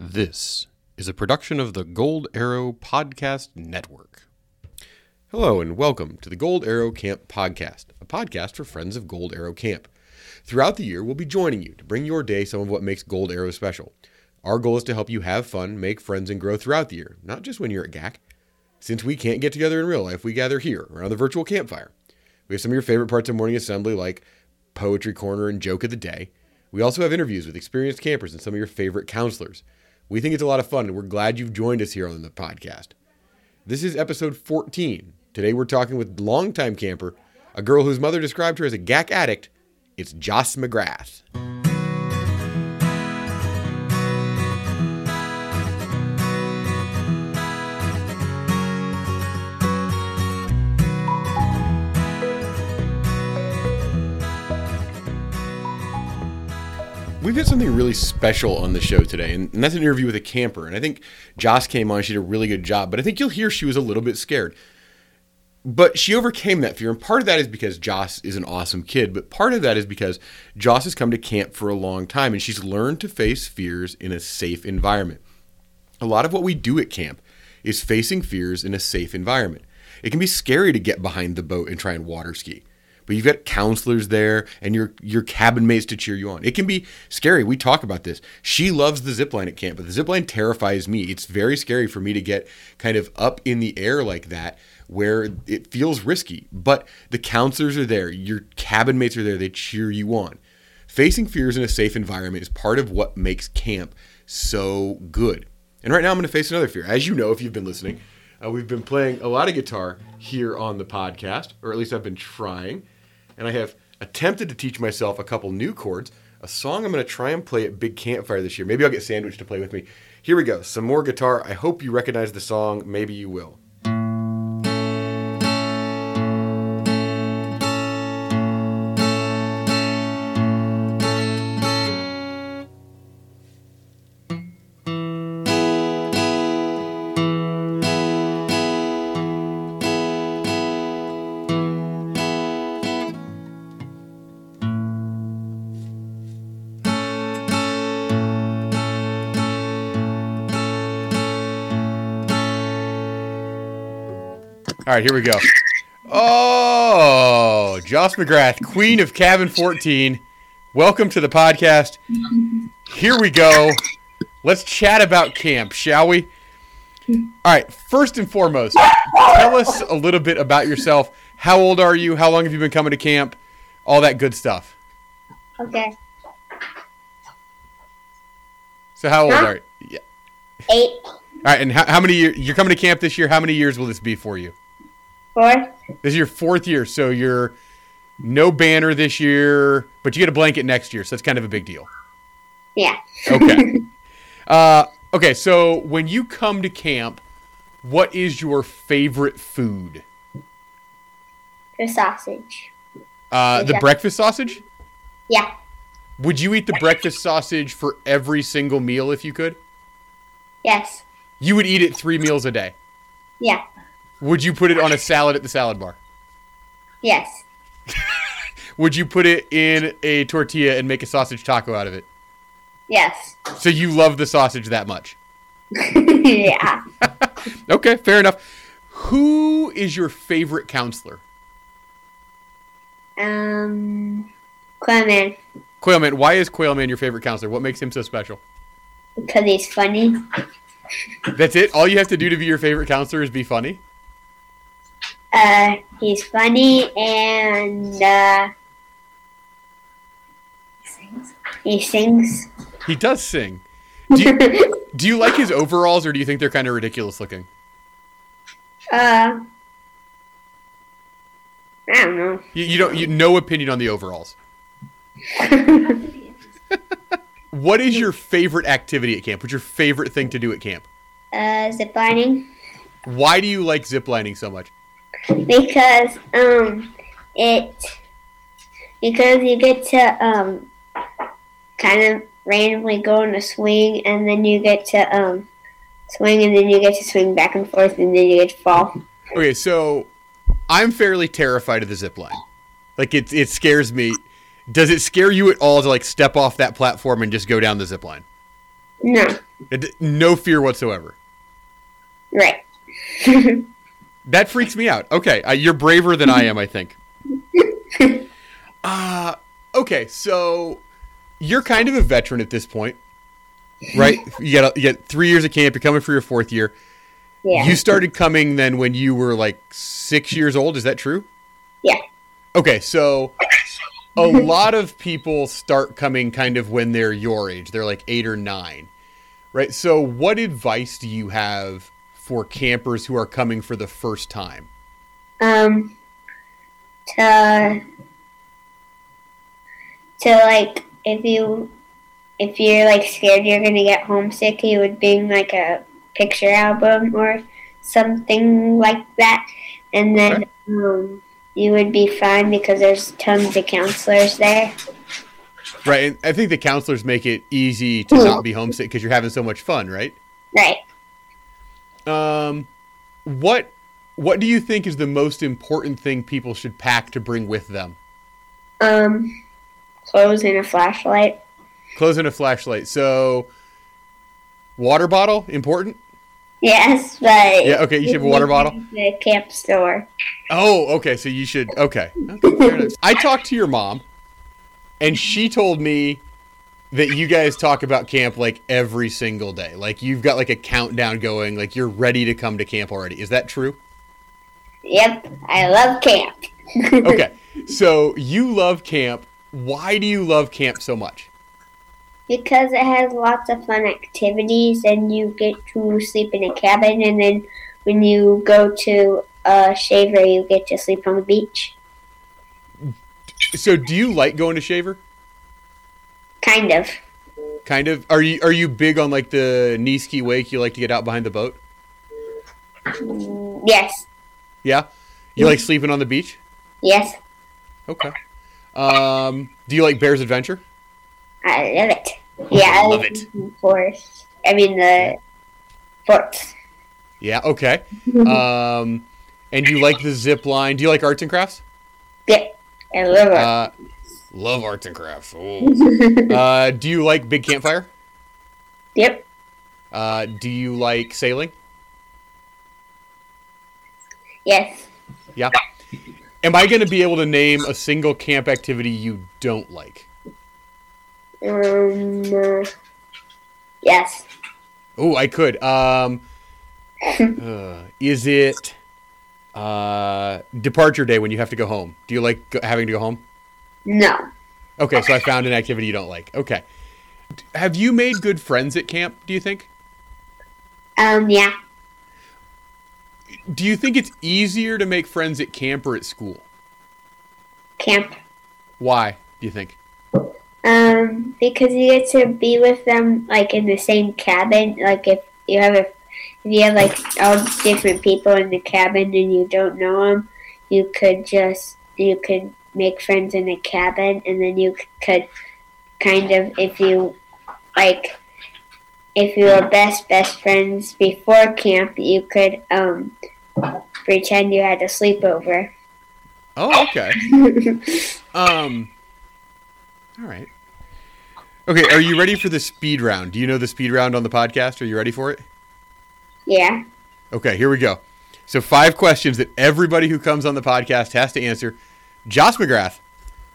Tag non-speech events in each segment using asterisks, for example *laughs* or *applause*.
This is a production of the Gold Arrow Podcast Network. Hello, and welcome to the Gold Arrow Camp Podcast, a podcast for friends of Gold Arrow Camp. Throughout the year, we'll be joining you to bring your day some of what makes Gold Arrow special. Our goal is to help you have fun, make friends, and grow throughout the year, not just when you're at GAC. Since we can't get together in real life, we gather here around the virtual campfire. We have some of your favorite parts of morning assembly, like Poetry Corner and Joke of the Day. We also have interviews with experienced campers and some of your favorite counselors. We think it's a lot of fun, and we're glad you've joined us here on the podcast. This is episode 14. Today we're talking with longtime camper, a girl whose mother described her as a GAC addict. It's Joss McGrath. We've got something really special on the show today, and, and that's an interview with a camper. And I think Joss came on; she did a really good job. But I think you'll hear she was a little bit scared, but she overcame that fear. And part of that is because Joss is an awesome kid, but part of that is because Joss has come to camp for a long time, and she's learned to face fears in a safe environment. A lot of what we do at camp is facing fears in a safe environment. It can be scary to get behind the boat and try and water ski but you've got counselors there and your your cabin mates to cheer you on. It can be scary. We talk about this. She loves the zip line at camp, but the zip line terrifies me. It's very scary for me to get kind of up in the air like that where it feels risky. But the counselors are there, your cabin mates are there, they cheer you on. Facing fears in a safe environment is part of what makes camp so good. And right now I'm going to face another fear. As you know, if you've been listening, uh, we've been playing a lot of guitar here on the podcast, or at least I've been trying and I have attempted to teach myself a couple new chords. A song I'm going to try and play at Big Campfire this year. Maybe I'll get Sandwich to play with me. Here we go. Some more guitar. I hope you recognize the song. Maybe you will. All right, here we go. Oh, Joss McGrath, Queen of Cabin 14. Welcome to the podcast. Here we go. Let's chat about camp, shall we? All right, first and foremost, tell us a little bit about yourself. How old are you? How long have you been coming to camp? All that good stuff. Okay. So, how old Huh? are you? Yeah. Eight, All right, and how, how many years? You're coming to camp this year. How many years will this be for you? Four, This is your fourth year, so you're no banner this year, but you get a blanket next year, so that's kind of a big deal. yeah. Okay. *laughs* uh, okay, so when you come to camp, what is your favorite food? The sausage. Uh, the Yeah. breakfast sausage? Yeah. Would you eat the breakfast sausage for every single meal if you could? Yes. You would eat it three meals a day. Yeah. Would you put it on a salad at the salad bar? Yes. *laughs* Would you put it in a tortilla and make a sausage taco out of it? Yes. So you love the sausage that much? *laughs* yeah. *laughs* Okay, fair enough. Who is your favorite counselor? Um, Clement, Quailman. Why is Quailman your favorite counselor? What makes him so special? because he's funny. That's it? All you have to do to be your favorite counselor is be funny? Uh, he's funny and uh, he sings. He does sing. Do you, *laughs* do you like his overalls or do you think they're kind of ridiculous looking? Uh, I don't know. You, you don't you no opinion on the overalls. *laughs* What is your favorite activity at camp? What's your favorite thing to do at camp? uh, ziplining Why do you like ziplining so much? Because um, it because you get to um, kind of randomly go on a swing and then you get to um, swing and then you get to swing back and forth and then you get to fall. Okay, so I'm fairly terrified of the zip line. Like it it scares me. Does it scare you at all to like step off that platform and just go down the zip line? No. It- No fear whatsoever. Right. *laughs* That freaks me out. Okay, uh, you're braver than I am, I think. *laughs* Uh, okay, so you're kind of a veteran at this point, right? You got you get three years of camp. You're coming for your fourth year. Yeah. You started coming then when you were like six years old. Is that true? Yeah. Okay, so *laughs* a lot of people start coming kind of when they're your age. They're like eight or nine, right? So, what advice do you have for campers who are coming for the first time? um to to like if you if you're like scared you're gonna get homesick you would bring like a picture album or something like that and then um, you would be fine because there's tons of counselors there Right, and I think the counselors make it easy to not be homesick because you're having so much fun, right? right Um, what what do you think is the most important thing people should pack to bring with them? um clothes and a flashlight Clothes and a flashlight. So, water bottle important. yes but Yeah, okay, you should have a water bottle? the camp store Oh, okay. So you should. Okay. okay. I talked to your mom, and she told me that you guys talk about camp like every single day. Like you've got like a countdown going. Like you're ready to come to camp already. Is that true? yep i love camp *laughs* Okay. so you love camp. Why do you love camp so much? Because it has lots of fun activities and you get to sleep in a cabin and then when you go to a shaver you get to sleep on the beach. So do you like going to Shaver? Kind of. Kind of. Are you are you big on like the knee ski wake? You like to get out behind the boat? Mm, Yes. Yeah. You like sleeping on the beach? Yes. Okay. Um, do you like Bear's Adventure? I love it. Yeah, I Love it. Forest. I mean the forts. Yeah. Okay. *laughs* Um, and you like the zip line? Do you like arts and crafts? Yeah, I love it. Uh, love arts and crafts. *laughs* Uh, do you like big campfire? yep. Uh, do you like sailing? Yes. Yeah. Am I going to be able to name a single camp activity you don't like? Um uh, Yes. Oh, I could. Um, *laughs* uh, is it uh, departure day when you have to go home? Do you like having to go home? No. Okay, so I found an activity you don't like. Okay. Have you made good friends at camp, do you think? Um yeah. Do you think it's easier to make friends at camp or at school? Camp. Why, do you think? Um, because you get to be with them like in the same cabin. Like if you have a, if you have like all different people in the cabin and you don't know them, you could just you could make friends in the cabin, and then you could kind of if you like if you were best best friends before camp, you could um pretend you had a sleepover. Oh, okay. *laughs* Um, all right. Okay, are you ready for the speed round? Do you know the speed round on the podcast? Are you ready for it? yeah. Okay, here we go. So, five questions that everybody who comes on the podcast has to answer. Joss McGrath,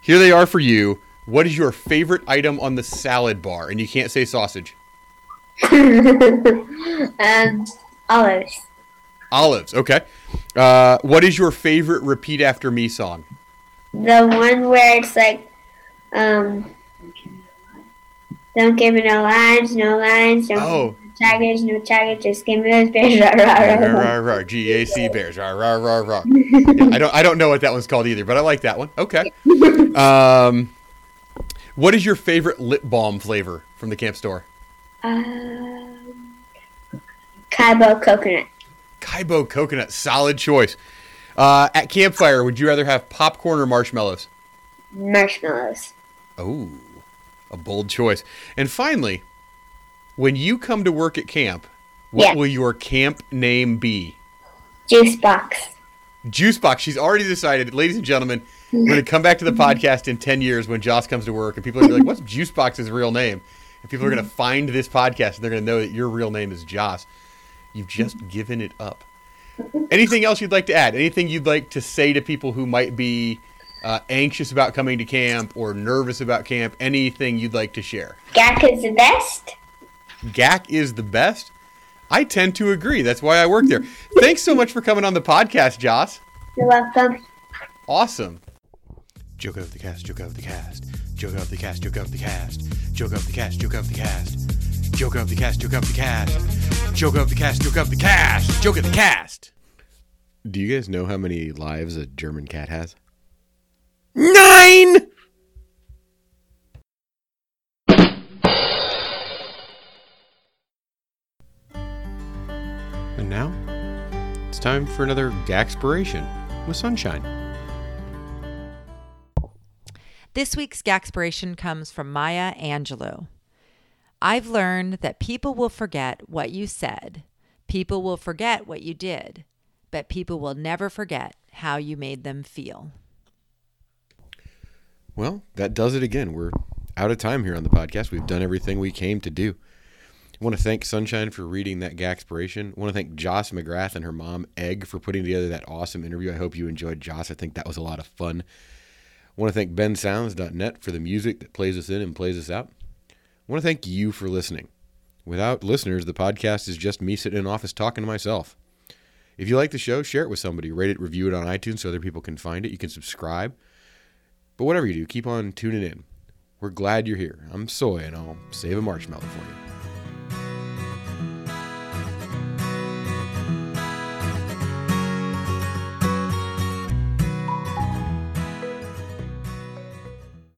here they are for you. What is your favorite item on the salad bar? And you can't say sausage. *laughs* um, olives. Olives, okay. Uh, what is your favorite repeat after me song? The one where it's like, um, don't give me no lines, no lines, don't Oh. Give no targets, no just give me those bears. Rah, rah, rah. rah, rah, GAC Bears. Rah, rah, rah, rah. Yeah, I don't I don't know what that one's called either, but I like that one. Okay. *laughs* Um, what is your favorite lip balm flavor from the camp store? Um, Kaibo coconut. Kaibo coconut, solid choice. Uh, at campfire, would you rather have popcorn or marshmallows? Marshmallows. Oh, a bold choice. And finally, when you come to work at camp, what Yeah. will your camp name be? Juice box. Juicebox. She's already decided, ladies and gentlemen. We're going to come back to the mm-hmm. podcast in ten years when Joss comes to work, and people are like, mm-hmm. "What's Juicebox's real name?" and people are going to mm-hmm. find this podcast and they're going to know that your real name is Joss. You've just given it up. Anything else you'd like to add? Anything you'd like to say to people who might be uh, anxious about coming to camp or nervous about camp? Anything you'd like to share? GAC is the best. GAC is the best. I tend to agree. That's why I work there. Thanks so much for coming on the podcast, Joss. You're welcome. Awesome. Joke of the cast, joke of the cast, joke of the cast, joke of the cast, joke of the cast, joke of the cast, joke of the cast, joke of the cast, joke of the cast, joke of the cast, joke of the cast. Do you guys know how many lives a German cat has? Nine! It's time for another Gaxpiration with Sunshine. This week's Gaxpiration comes from Maya Angelou. I've learned that people will forget what you said, people will forget what you did, but people will never forget how you made them feel. Well, that does it again. We're out of time here on the podcast. We've done everything we came to do. I want to thank Sunshine for reading that Gaxpiration. I want to thank Joss McGrath and her mom, Egg, for putting together that awesome interview. I hope you enjoyed Joss. I think that was a lot of fun. I want to thank bensounds.net for the music that plays us in and plays us out. I want to thank you for listening. Without listeners, the podcast is just me sitting in an office talking to myself. If you like the show, share it with somebody. Rate it, review it on iTunes so other people can find it. You can subscribe. But whatever you do, keep on tuning in. We're glad you're here. I'm Soy, and I'll save a marshmallow for you.